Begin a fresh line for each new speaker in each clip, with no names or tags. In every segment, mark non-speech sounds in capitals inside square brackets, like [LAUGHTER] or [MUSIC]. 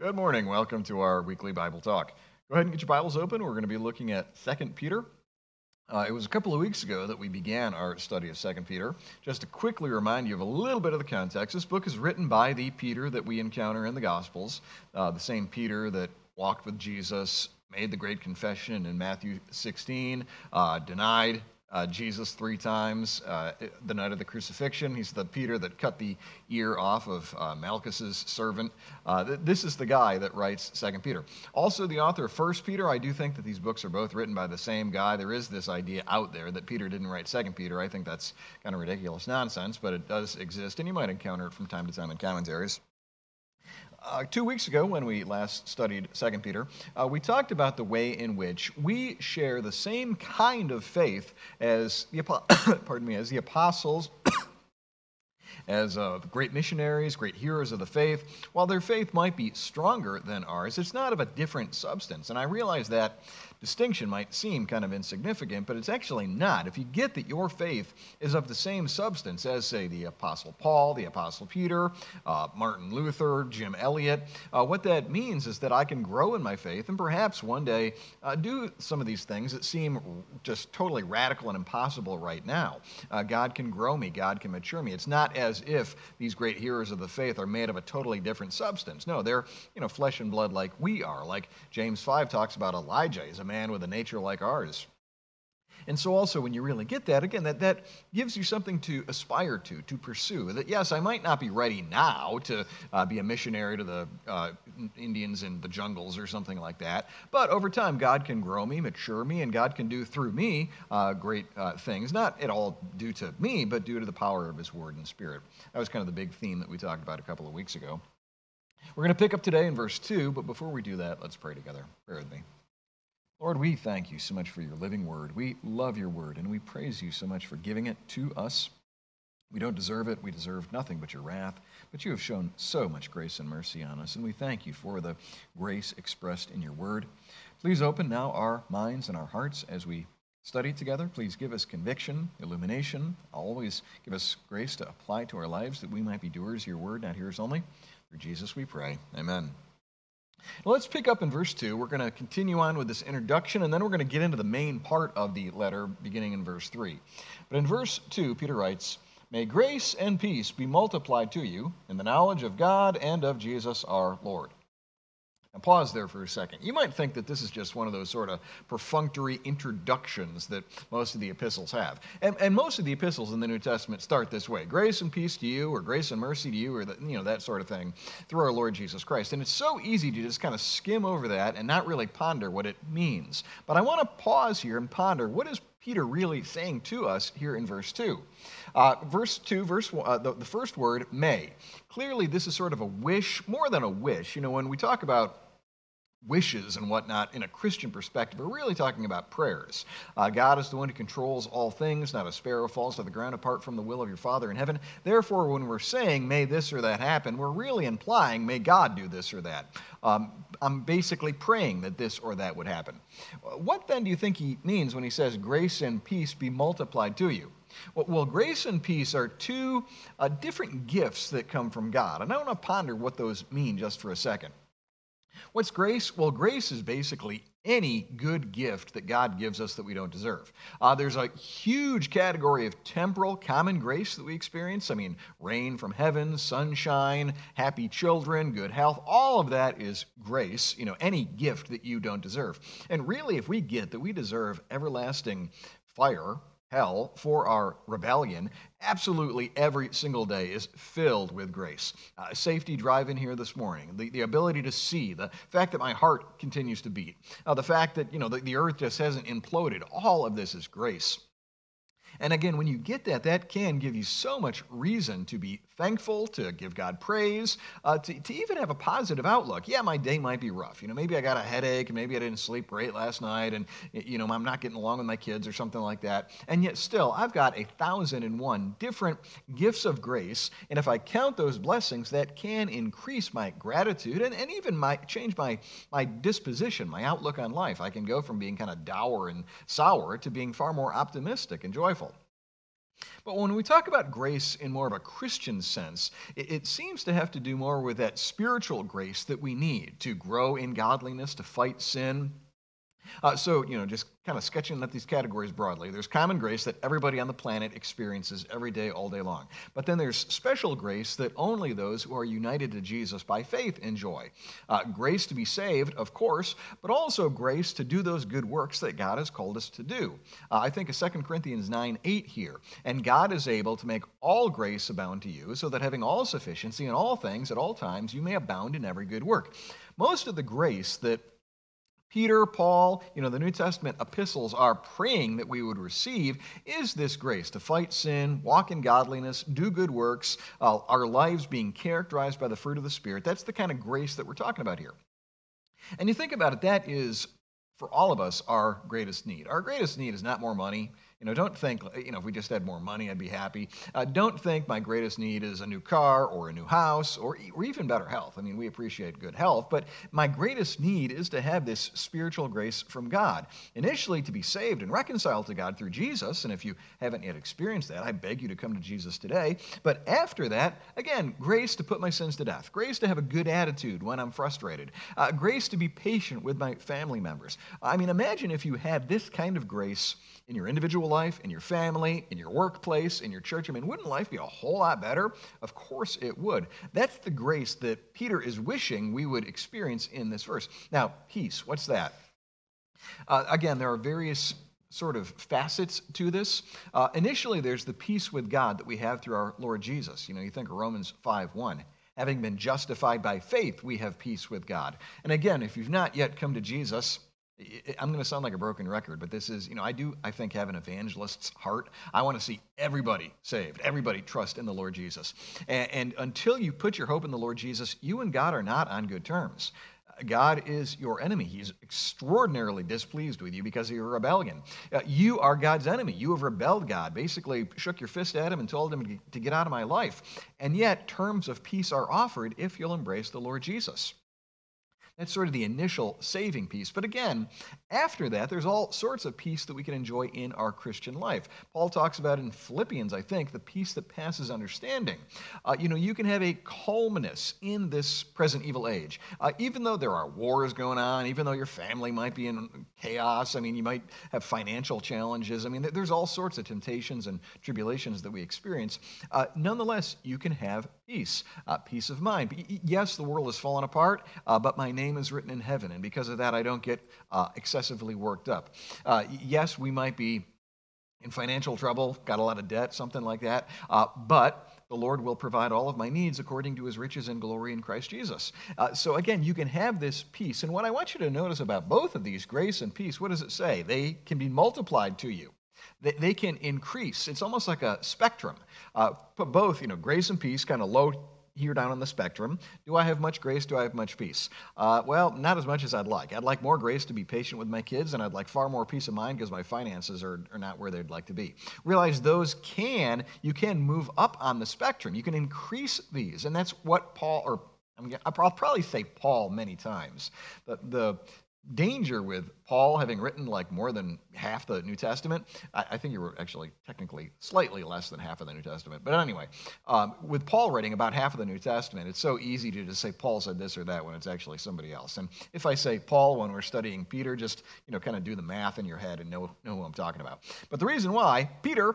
Good morning. Welcome to our weekly Bible talk. Go ahead and get your Bibles open. We're going to be looking at 2 Peter. Uh, it was a couple of weeks ago that we began our study of 2 Peter. Just to quickly remind you of a little bit of the context, this book is written by the Peter that we encounter in the Gospels, uh, the same Peter that walked with Jesus, made the great confession in Matthew 16, uh, denied uh, Jesus three times uh, the night of the crucifixion. He's the Peter that cut the ear off of uh, Malchus's servant. Uh, th- this is the guy that writes Second Peter. Also, the author of First Peter. I do think that these books are both written by the same guy. There is this idea out there that Peter didn't write Second Peter. I think that's kind of ridiculous nonsense, but it does exist, and you might encounter it from time to time in commentaries. Uh, two weeks ago, when we last studied 2 Peter, uh, we talked about the way in which we share the same kind of faith as the, [COUGHS] pardon me, as the apostles, [COUGHS] as uh, great missionaries, great heroes of the faith. While their faith might be stronger than ours, it's not of a different substance. And I realize that distinction might seem kind of insignificant, but it's actually not. If you get that your faith is of the same substance as, say, the Apostle Paul, the Apostle Peter, uh, Martin Luther, Jim Elliot, uh, what that means is that I can grow in my faith and perhaps one day uh, do some of these things that seem just totally radical and impossible right now. Uh, God can grow me, God can mature me. It's not as if these great heroes of the faith are made of a totally different substance. No, they're you know flesh and blood like we are. Like James 5 talks about Elijah. He's a man man with a nature like ours. And so, also, when you really get that, again, that, that gives you something to aspire to, to pursue. That, yes, I might not be ready now to uh, be a missionary to the uh, Indians in the jungles or something like that, but over time, God can grow me, mature me, and God can do through me uh, great uh, things. Not at all due to me, but due to the power of His Word and Spirit. That was kind of the big theme that we talked about a couple of weeks ago. We're going to pick up today in verse 2, but before we do that, let's pray together. Pray with me. Lord, we thank you so much for your living word. We love your word, and we praise you so much for giving it to us. We don't deserve it. We deserve nothing but your wrath. But you have shown so much grace and mercy on us, and we thank you for the grace expressed in your word. Please open now our minds and our hearts as we study together. Please give us conviction, illumination. Always give us grace to apply to our lives that we might be doers of your word, not hearers only. Through Jesus we pray. Amen. Let's pick up in verse 2. We're going to continue on with this introduction, and then we're going to get into the main part of the letter beginning in verse 3. But in verse 2, Peter writes, May grace and peace be multiplied to you in the knowledge of God and of Jesus our Lord and pause there for a second. You might think that this is just one of those sort of perfunctory introductions that most of the epistles have. And, and most of the epistles in the New Testament start this way grace and peace to you, or grace and mercy to you, or the, you know, that sort of thing, through our Lord Jesus Christ. And it's so easy to just kind of skim over that and not really ponder what it means. But I want to pause here and ponder what is Peter really saying to us here in verse 2? Uh, verse 2, verse uh, the, the first word, may. Clearly, this is sort of a wish, more than a wish. You know, when we talk about wishes and whatnot in a Christian perspective. We're really talking about prayers. Uh, God is the one who controls all things, not a sparrow falls to the ground apart from the will of your Father in heaven. Therefore, when we're saying, may this or that happen, we're really implying, may God do this or that. Um, I'm basically praying that this or that would happen. What then do you think he means when he says, grace and peace be multiplied to you? Well, grace and peace are two uh, different gifts that come from God. And I want to ponder what those mean just for a second. What's grace? Well, grace is basically any good gift that God gives us that we don't deserve. Uh, there's a huge category of temporal common grace that we experience. I mean, rain from heaven, sunshine, happy children, good health, all of that is grace, you know, any gift that you don't deserve. And really, if we get that we deserve everlasting fire, hell for our rebellion, absolutely every single day is filled with grace. Uh, safety driving here this morning, the, the ability to see, the fact that my heart continues to beat, uh, the fact that you know the, the earth just hasn't imploded, all of this is grace. And again, when you get that, that can give you so much reason to be thankful, to give God praise, uh, to, to even have a positive outlook. Yeah, my day might be rough. You know, maybe I got a headache, maybe I didn't sleep great last night, and, you know, I'm not getting along with my kids or something like that. And yet, still, I've got a thousand and one different gifts of grace. And if I count those blessings, that can increase my gratitude and, and even my, change my, my disposition, my outlook on life. I can go from being kind of dour and sour to being far more optimistic and joyful. But when we talk about grace in more of a Christian sense, it, it, seems to have to do more with that spiritual grace that we need to grow in godliness, to fight sin, uh, so, you know, just kind of sketching out these categories broadly, there's common grace that everybody on the planet experiences every day, all day long. But then there's special grace that only those who are united to Jesus by faith enjoy. Uh, grace to be saved, of course, but also grace to do those good works that God has called us to do. Uh, I think of 2 Corinthians 9 8 here. And God is able to make all grace abound to you, so that having all sufficiency in all things at all times, you may abound in every good work. Most of the grace that Peter, Paul, you know, the New Testament epistles are praying that we would receive is this grace to fight sin, walk in godliness, do good works, uh, our lives being characterized by the fruit of the Spirit. That's the kind of grace that we're talking about here. And you think about it, that is, for all of us, our greatest need. Our greatest need is not more money, you know, don't think, you know, if we just had more money, I'd be happy. Uh, don't think my greatest need is a new car or a new house or, or even better health. I mean, we appreciate good health, but my greatest need is to have this spiritual grace from God. Initially, to be saved and reconciled to God through Jesus. And if you haven't yet experienced that, I beg you to come to Jesus today. But after that, again, grace to put my sins to death, grace to have a good attitude when I'm frustrated, uh, grace to be patient with my family members. I mean, imagine if you had this kind of grace in your individual life, in your family, in your workplace, in your church. I mean, wouldn't life be a whole lot better? Of course it would. That's the grace that Peter is wishing we would experience in this verse. Now, peace, what's that? Uh, again, there are various sort of facets to this. Uh, initially, there's the peace with God that we have through our Lord Jesus. You know, you think of Romans 5 1. Having been justified by faith, we have peace with God. And again, if you've not yet come to Jesus, I'm going to sound like a broken record, but this is, you know, I do, I think, have an evangelist's heart. I want to see everybody saved, everybody trust in the Lord Jesus. And, and, until you put your hope in the Lord Jesus, you and God are not on good terms. God is your enemy. He's extraordinarily displeased with you because of your rebellion. Uh, you are God's enemy. You have rebelled God, basically shook your fist at him and told him to get out of my life. And yet, terms of peace are offered if you'll embrace the Lord Jesus. That's sort of the initial saving piece. But again, after that, there's all sorts of peace that we can enjoy in our Christian life. Paul talks about in Philippians, I think, the peace that passes understanding. Uh, you know, you can have a calmness in this present evil age. Uh, even though there are wars going on, even though your family might be in chaos, I mean, you might have financial challenges. I mean, there's all sorts of temptations and tribulations that we experience. Uh, nonetheless, you can have peace, uh, peace of mind. Yes, the world is fallen apart, uh, but my name is written in heaven, and because of that, I don't get uh, excessively worked up. Uh, yes, we might be in financial trouble, got a lot of debt, something like that, uh, but the Lord will provide all of my needs according to his riches and glory in Christ Jesus. Uh, so again, you can have this peace. And what I want you to notice about both of these, grace and peace, what does it say? They can be multiplied to you. They, they can increase. It's almost like a spectrum. Uh, both, you know, grace and peace, kind of low here down on the spectrum. Do I have much grace? Do I have much peace? Uh, well, not as much as I'd like. I'd like more grace to be patient with my kids, and I'd like far more peace of mind because my finances are, are not where they'd like to be. Realize those can, you can move up on the spectrum. You can increase these, and that's what Paul, or I'll probably say Paul many times. The, the, danger with Paul having written like more than half the New Testament. I, I think you were actually technically slightly less than half of the New Testament. But anyway, um, with Paul writing about half of the New Testament, it's so easy to just say Paul said this or that when it's actually somebody else. And if I say Paul when we're studying Peter, just you know kind of do the math in your head and know, know who I'm talking about. But the reason why Peter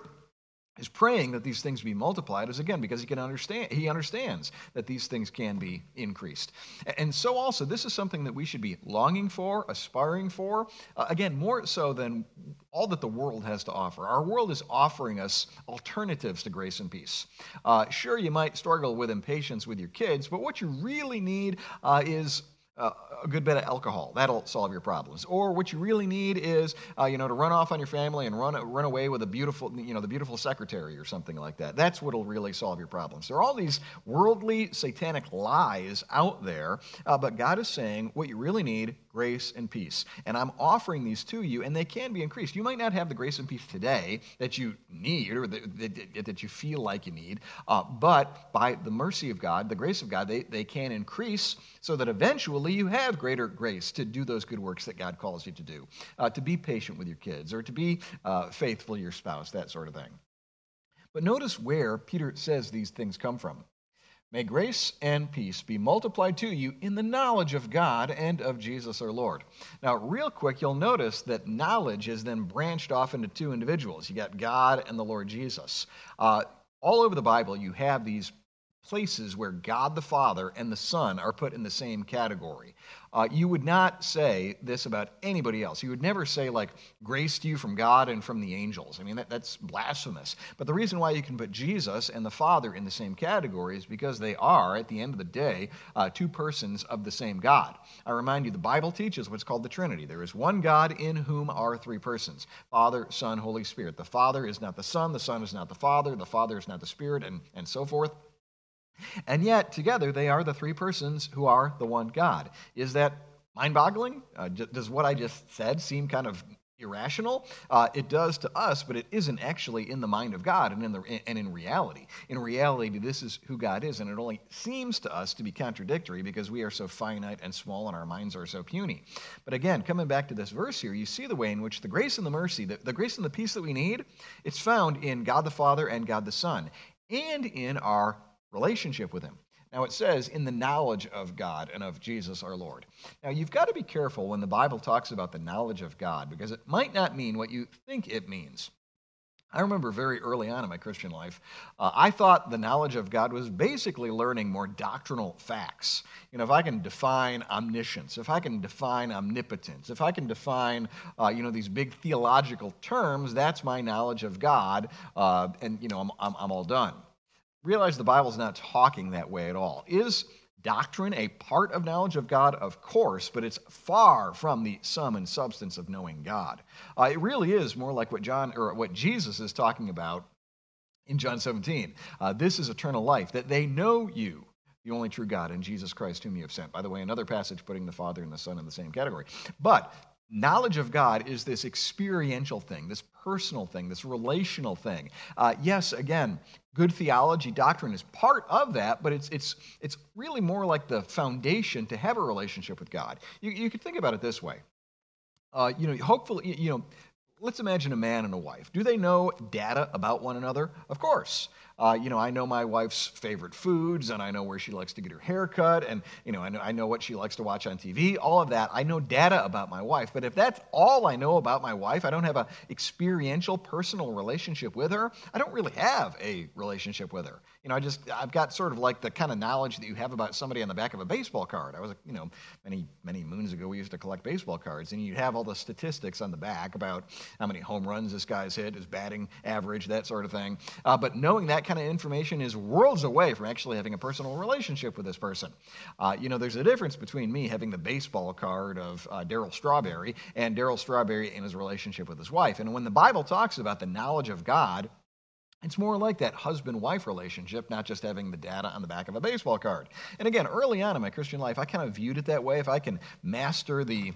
is praying that these things be multiplied is again because he can understand he understands that these things can be increased. And so also this is something that we should be longing for aspiring for uh, again more so than all that the world has to offer. Our world is offering us alternatives to grace and peace. Uh, sure you might struggle with impatience with your kids but what you really need uh, is uh, a good bit of alcohol. That'll solve your problems. Or what you really need is, uh, you know, to run off on your family and run run away with a beautiful, you know, the beautiful secretary or something like that. That's what'll really solve your problems. There are all these worldly, satanic lies out there, uh, but God is saying what you really need grace and peace. And I'm offering these to you, and they can be increased. You might not have the grace and peace today that you need or that, that you feel like you need, uh, but by the mercy of God, the grace of God, they, they can increase so that eventually you have greater grace to do those good works that God calls you to do, uh, to be patient with your kids or to be uh, faithful to your spouse, that sort of thing. But notice where Peter says these things come from. May grace and peace be multiplied to you in the knowledge of God and of Jesus our Lord. Now, real quick, you'll notice that knowledge is then branched off into two individuals. You got God and the Lord Jesus. Uh, all over the Bible, you have these places where God the Father and the Son are put in the same category. Uh, you would not say this about anybody else. You would never say, like, grace to you from God and from the angels. I mean, that, that's blasphemous. But the reason why you can put Jesus and the Father in the same category is because they are, at the end of the day, uh, two persons of the same God. I remind you, the Bible teaches what's called the Trinity. There is one God in whom are three persons Father, Son, Holy Spirit. The Father is not the Son, the Son is not the Father, the Father is not the Spirit, and, and so forth. And yet, together, they are the three persons who are the one God. Is that mind boggling? Uh, does what I just said seem kind of irrational? Uh, it does to us, but it isn't actually in the mind of God and in, the, and in reality. In reality, this is who God is, and it only seems to us to be contradictory because we are so finite and small and our minds are so puny. But again, coming back to this verse here, you see the way in which the grace and the mercy, the, the grace and the peace that we need, it's found in God the Father and God the Son, and in our relationship with Him. Now it says, in the knowledge of God and of Jesus our Lord. Now you've got to be careful when the Bible talks about the knowledge of God because it might not mean what you think it means. I remember very early on in my Christian life, uh, I thought the knowledge of God was basically learning more doctrinal facts. You know, if I can define omniscience, if I can define omnipotence, if I can define, uh, you know, these big theological terms, that's my knowledge of God, uh, and, you know, I'm, I'm, I'm all done realize the Bible's not talking that way at all. Is doctrine a part of knowledge of God? Of course, but it's far from the sum and substance of knowing God. Uh, it really is more like what John or what Jesus is talking about in John 17. Uh, this is eternal life, that they know you, the only true God, and Jesus Christ, whom you have sent. By the way, another passage putting the Father and the Son in the same category. But knowledge of God is this experiential thing, this personal thing, this relational thing. Uh, yes, again, good theology, doctrine is part of that, but it's, it's, it's really more like the foundation to have a relationship with God. You, you could think about it this way. Uh, you know, hopefully, you know, let's imagine a man and a wife. Do they know data about one another? Of course. Uh, you know, I know my wife's favorite foods, and I know where she likes to get her hair cut, and you know, I know, I know what she likes to watch on TV. All of that, I know data about my wife. But if that's all I know about my wife, I don't have an experiential, personal relationship with her. I don't really have a relationship with her. You know, I just I've got sort of like the kind of knowledge that you have about somebody on the back of a baseball card. I was, you know, many many moons ago we used to collect baseball cards, and you'd have all the statistics on the back about how many home runs this guy's hit, his batting average, that sort of thing. Uh, but knowing that kind of information is worlds away from actually having a personal relationship with this person. Uh, you know, there's a difference between me having the baseball card of uh, Darryl Strawberry and Darryl Strawberry in his relationship with his wife. And when the Bible talks about the knowledge of God, it's more like that husband wife relationship, not just having the data on the back of a baseball card. And again, early on in my Christian life, I kind of viewed it that way. If I can master the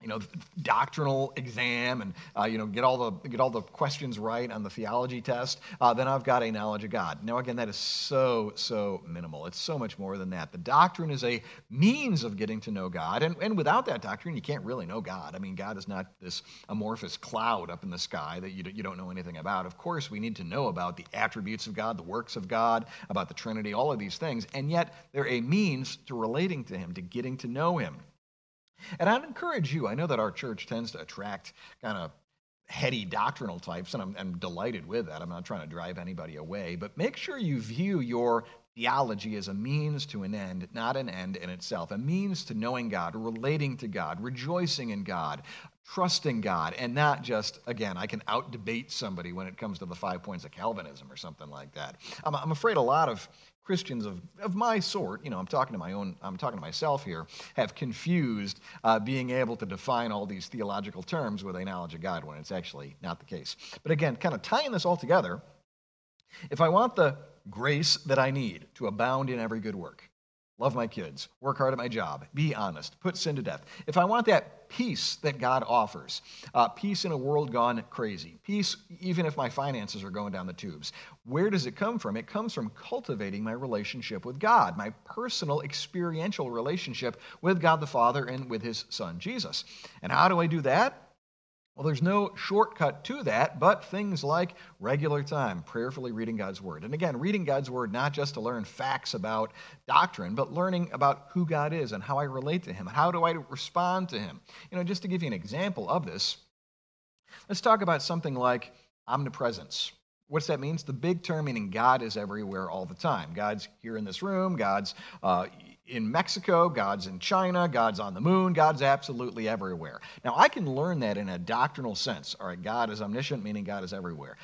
you know, doctrinal exam and uh, you know get all the get all the questions right on the theology test, uh, then I've got a knowledge of God. Now, again, that is so so minimal. It's so much more than that. The doctrine is a means of getting to know God, and and without that doctrine, you can't really know God. I mean, God is not this amorphous cloud up in the sky that you you don't know anything about. Of course, we need to know about the attributes of God, the works of God, about the Trinity, all of these things, and yet they're a means to relating to Him, to getting to know Him. And I'd encourage you, I know that our church tends to attract kind of heady doctrinal types, and I'm, I'm, delighted with that. I'm not trying to drive anybody away, but make sure you view your theology as a means to an end, not an end in itself, a means to knowing God, relating to God, rejoicing in God, trusting God, and not just, again, I can out debate somebody when it comes to the five points of Calvinism or something like that. I'm, I'm afraid a lot of Christians of, of my sort, you know, I'm talking to my own, I'm talking to myself here, have confused uh, being able to define all these theological terms with a knowledge of God when it's actually not the case. But again, kind of tying this all together, if I want the grace that I need to abound in every good work, love my kids, work hard at my job, be honest, put sin to death. If I want that peace that God offers, uh, peace in a world gone crazy, peace even if my finances are going down the tubes, where does it come from? It comes from cultivating my relationship with God, my personal experiential relationship with God the Father and with His Son Jesus. And how do I do that? Well, there's no shortcut to that, but things like regular time, prayerfully reading God's Word. And again, reading God's Word not just to learn facts about doctrine, but learning about who God is and how I relate to Him. How do I respond to Him? You know, just to give you an example of this, let's talk about something like omnipresence. What's that mean? It's the big term meaning God is everywhere all the time. God's here in this room, God's uh, in Mexico, God's in China, God's on the moon, God's absolutely everywhere. Now, I can learn that in a doctrinal sense. All right, God is omniscient, meaning God is everywhere.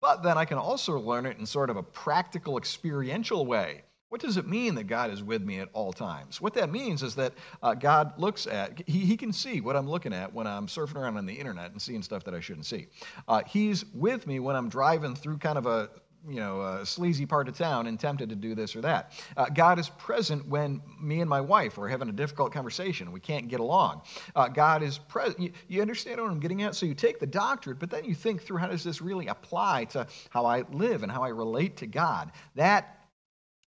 But then I can also learn it in sort of a practical, experiential way. What does it mean that God is with me at all times? What that means is that uh, God looks at, he, he can see what I'm looking at when I'm surfing around on the internet and seeing stuff that I shouldn't see. Uh, he's with me when I'm driving through kind of a you know, a sleazy part of town and tempted to do this or that. Uh, God is present when me and my wife are having a difficult conversation. We can't get along. Uh, God is present. You, you, understand what I'm getting at? So you take the doctrine, but then you think through how does this really apply to how I live and how I relate to God. That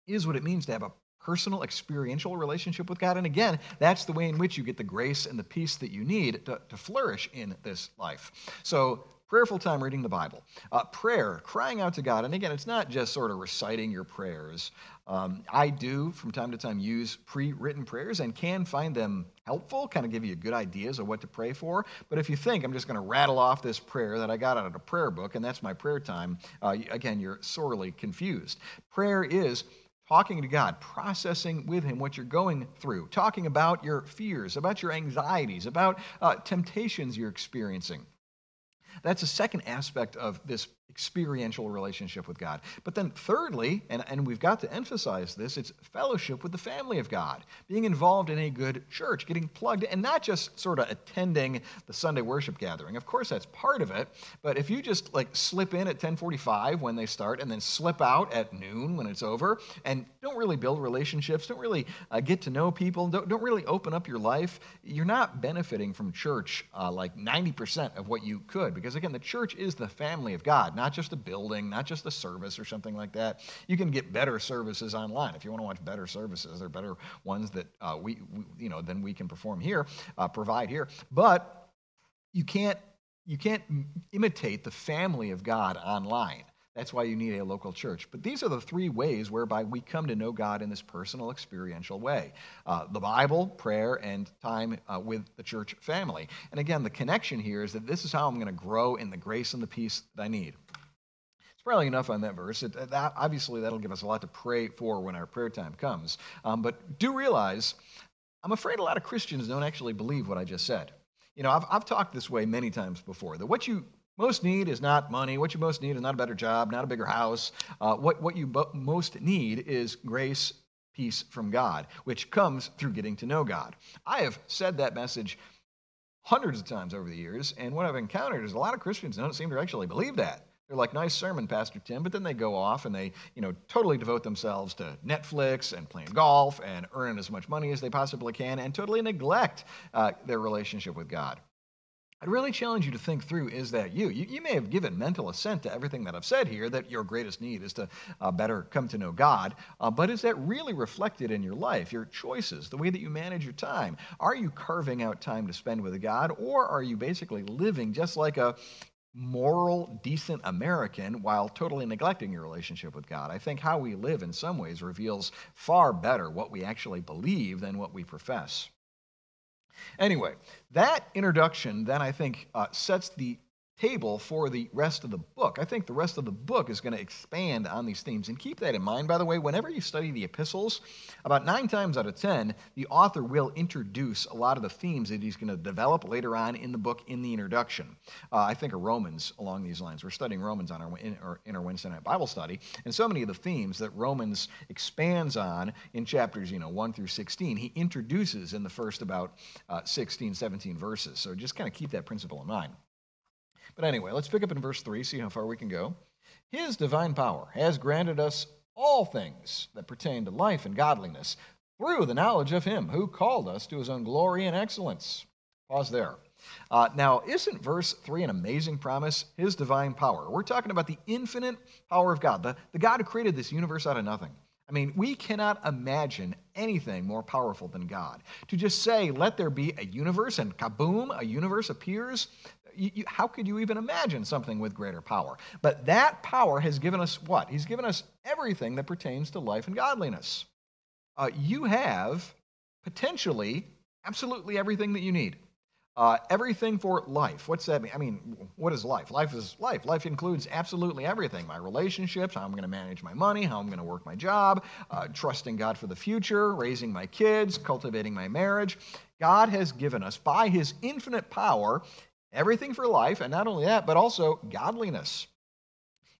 is what it means to have a personal, experiential relationship with God. And again, that's the way in which you get the grace and the peace that you need to, to flourish in this life. So prayerful time reading the Bible, uh, prayer, crying out to God. And again, it's not just sort of reciting your prayers. Um, I do, from time to time, use pre written prayers and can find them helpful, kind of give you good ideas of what to pray for. But if you think I'm just going to rattle off this prayer that I got out of a prayer book and that's my prayer time, uh, again, you're sorely confused. Prayer is talking to God, processing with Him what you're going through, talking about your fears, about your anxieties, about uh, temptations you're experiencing. That's a second aspect of this experiential relationship with God. But then, thirdly, and, and we've got to emphasize this, it's fellowship with the family of God, being involved in a good church, getting plugged in, and not just sort of attending the Sunday worship gathering. Of course, that's part of it, but if you just like slip in at 1045 when they start and then slip out at noon when it's over and don't really build relationships, don't really uh, get to know people, don't, don't really open up your life, you're not benefiting from church uh, like 90% of what you could. Because again, the church is the family of God, not just a building, not just a service or something like that. You can get better services online. If you want to watch better services, there are better ones that uh, we, we, you know, than we can perform here, uh, provide here. But you can't you can't imitate the family of God online. That's why you need a local church. But these are the three ways whereby we come to know God in this personal, experiential way uh, the Bible, prayer, and time uh, with the church family. And again, the connection here is that this is how I'm going to grow in the grace and the peace that I need. It's probably enough on that verse. It, that, obviously, that'll give us a lot to pray for when our prayer time comes. Um, but do realize, I'm afraid a lot of Christians don't actually believe what I just said. You know, I've, I've talked this way many times before that what you most need is not money. What you most need is not a better job, not a bigger house. Uh, what, what you bo- most need is grace, peace from God, which comes through getting to know God. I have said that message hundreds of times over the years, and what I've encountered is a lot of Christians don't seem to actually believe that. They're like, nice sermon, Pastor Tim, but then they go off and they, you know, totally devote themselves to Netflix and playing golf and earning as much money as they possibly can and totally neglect uh, their relationship with God. I'd really challenge you to think through is that you? you? you? may have given mental assent to everything that I've said here, that your greatest need is to uh, better come to know God, uh, but is that really reflected in your life, your choices, the way that you manage your time? Are you carving out time to spend with God, or are you basically living just like a moral, decent American while totally neglecting your relationship with God? I think how we live in some ways reveals far better what we actually believe than what we profess. Anyway, that introduction then I think uh, sets the table for the rest of the book. I think the rest of the book is going to expand on these themes. And keep that in mind, by the way, whenever you study the epistles, about nine times out of ten, the author will introduce a lot of the themes that he's going to develop later on in the book in the introduction. Uh, I think of Romans along these lines. We're studying Romans on our, in, our, in our Wednesday night Bible study, and so many of the themes that Romans expands on in chapters, you know, 1 through 16, he introduces in the first about uh, 16, 17 verses. So just kind of keep that principle in mind. But anyway, let's pick up in verse 3, see how far we can go. His divine power has granted us all things that pertain to life and godliness through the knowledge of him who called us to his own glory and excellence. Pause there. Uh, now, isn't verse 3 an amazing promise? His divine power. We're talking about the infinite power of God, the, the God who created this universe out of nothing. I mean, we cannot imagine anything more powerful than God. To just say, let there be a universe, and kaboom, a universe appears, you, how could you even imagine something with greater power? But that power has given us what? He's given us everything that pertains to life and godliness. Uh, you have potentially absolutely everything that you need. Uh, everything for life. What's that mean? I mean, what is life? Life is life. Life includes absolutely everything my relationships, how I'm going to manage my money, how I'm going to work my job, uh, trusting God for the future, raising my kids, cultivating my marriage. God has given us, by his infinite power, everything for life, and not only that, but also godliness.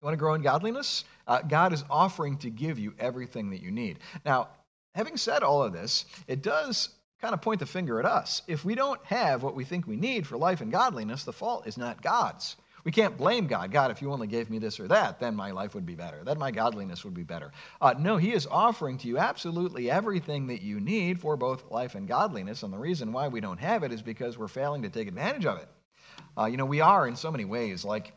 You want to grow in godliness? Uh, God is offering to give you everything that you need. Now, having said all of this, it does kind of point the finger at us. If we don't have what we think we need for life and godliness, the fault is not God's. We can't blame God. God, if you only gave me this or that, then my life would be better. Then my godliness would be better. Uh, no, He is offering to you absolutely everything that you need for both life and godliness. And the reason why we don't have it is because we're failing to take advantage of it. Uh, you know, we are in so many ways like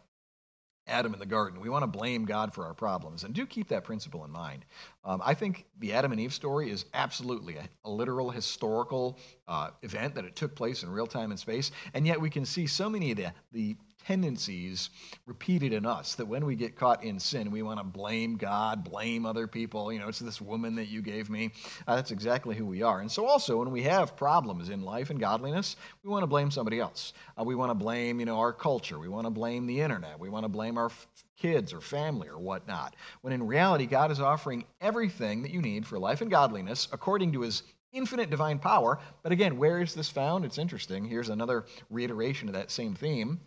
Adam in the garden. We want to blame God for our problems. And do keep that principle in mind. Um, I think the Adam and Eve story is absolutely a, a literal historical uh, event that it took place in real time and space. And yet we can see so many of the, the tendencies repeated in us that when we get caught in sin, we want to blame God, blame other people. You know, it's this woman that you gave me. Uh, that's exactly who we are. And so, also, when we have problems in life and godliness, we want to blame somebody else. Uh, we want to blame, you know, our culture. We want to blame the internet. We want to blame our f- kids or family or whatnot. When in reality, God is offering everything that you need for life and godliness according to his infinite divine power. But again, where is this found? It's interesting. Here's another reiteration of that same theme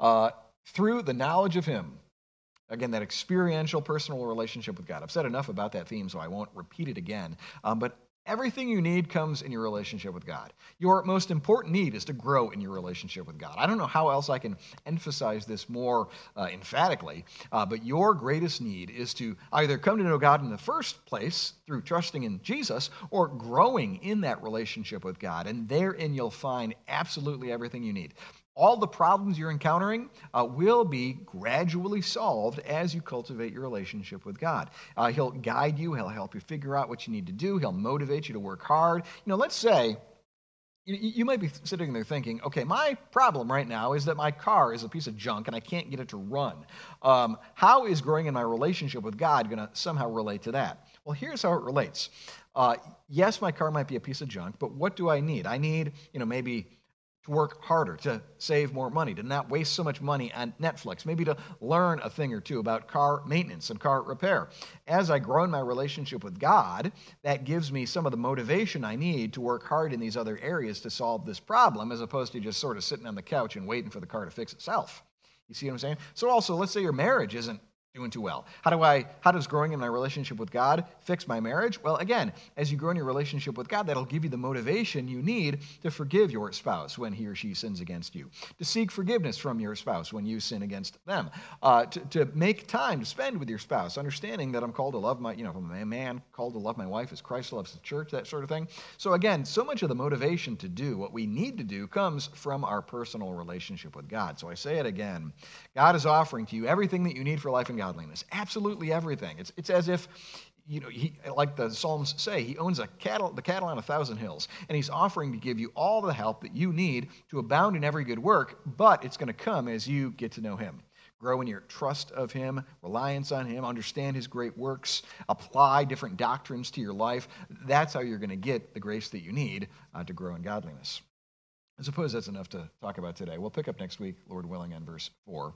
uh, through the knowledge of Him. Again, that experiential personal relationship with God. I've said enough about that theme, so I won't repeat it again. Um, but everything you need comes in your relationship with God. Your most important need is to grow in your relationship with God. I don't know how else I can emphasize this more uh, emphatically, uh, but your greatest need is to either come to know God in the first place through trusting in Jesus or growing in that relationship with God. And therein you'll find absolutely everything you need all the problems you're encountering uh, will be gradually solved as you cultivate your relationship with God. Uh, he'll guide you, He'll help you figure out what you need to do, He'll motivate you to work hard. You know, let's say, you, you might be sitting there thinking, okay, my problem right now is that my car is a piece of junk and I can't get it to run. Um, how is growing in my relationship with God going to somehow relate to that? Well, here's how it relates. Uh, yes, my car might be a piece of junk, but what do I need? I need, you know, maybe to work harder, to save more money, to not waste so much money on Netflix, maybe to learn a thing or two about car maintenance and car repair. As I grow in my relationship with God, that gives me some of the motivation I need to work hard in these other areas to solve this problem, as opposed to just sort of sitting on the couch and waiting for the car to fix itself. You see what I'm saying? So, also, let's say your marriage isn't doing too well. How do I how does growing in my relationship with God fix my marriage? Well, again, as you grow in your relationship with God, that'll give you the motivation you need to forgive your spouse when he or she sins against you, to seek forgiveness from your spouse when you sin against them, uh, to, to make time to spend with your spouse, understanding that I'm called to love my, you know, I'm a man called to love my wife as Christ loves the church, that sort of thing. So again, so much of the motivation to do what we need to do comes from our personal relationship with God. So I say it again. God is offering to you everything that you need for life and godliness. Absolutely everything. It's, it's as if, you know, he, like the Psalms say, he owns a cattle, the cattle on a thousand hills, and he's offering to give you all the help that you need to abound in every good work, but it's going to come as you get to know him. Grow in your trust of him, reliance on him, understand his great works, apply different doctrines to your life. That's how you're going to get the grace that you need uh, to grow in godliness. I suppose that's enough to talk about today. We'll pick up next week, Lord willing, on verse 4.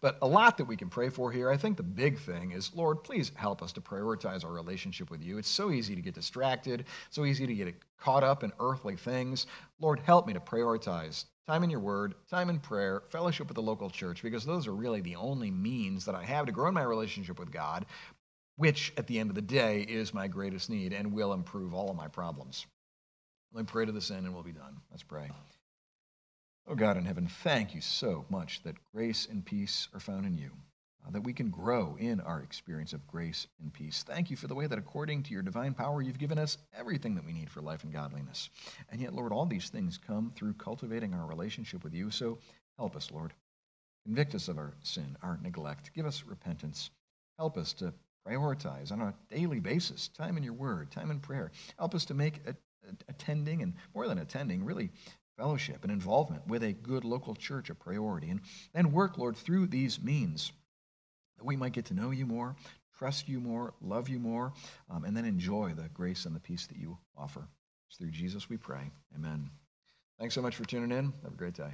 But a lot that we can pray for here. I think the big thing is, Lord, please help us to prioritize our relationship with you. It's so easy to get distracted, so easy to get caught up in earthly things. Lord, help me to prioritize time in your word, time in prayer, fellowship with the local church, because those are really the only means that I have to grow in my relationship with God, which at the end of the day is my greatest need and will improve all of my problems. Let me pray to this end and we'll be done. Let's pray. Oh God in heaven, thank you so much that grace and peace are found in you, uh, that we can grow in our experience of grace and peace. Thank you for the way that according to your divine power, you've given us everything that we need for life and godliness. And yet, Lord, all these things come through cultivating our relationship with you. So help us, Lord. Convict us of our sin, our neglect. Give us repentance. Help us to prioritize on a daily basis time in your word, time in prayer. Help us to make a, attending and more than attending, really fellowship and involvement with a good local church a priority. And then work, Lord, through these means that we might get to know you more, trust you more, love you more, um, and then enjoy the grace and the peace that you offer. It's through Jesus we pray. Amen. Thanks so much for tuning in. Have a great day.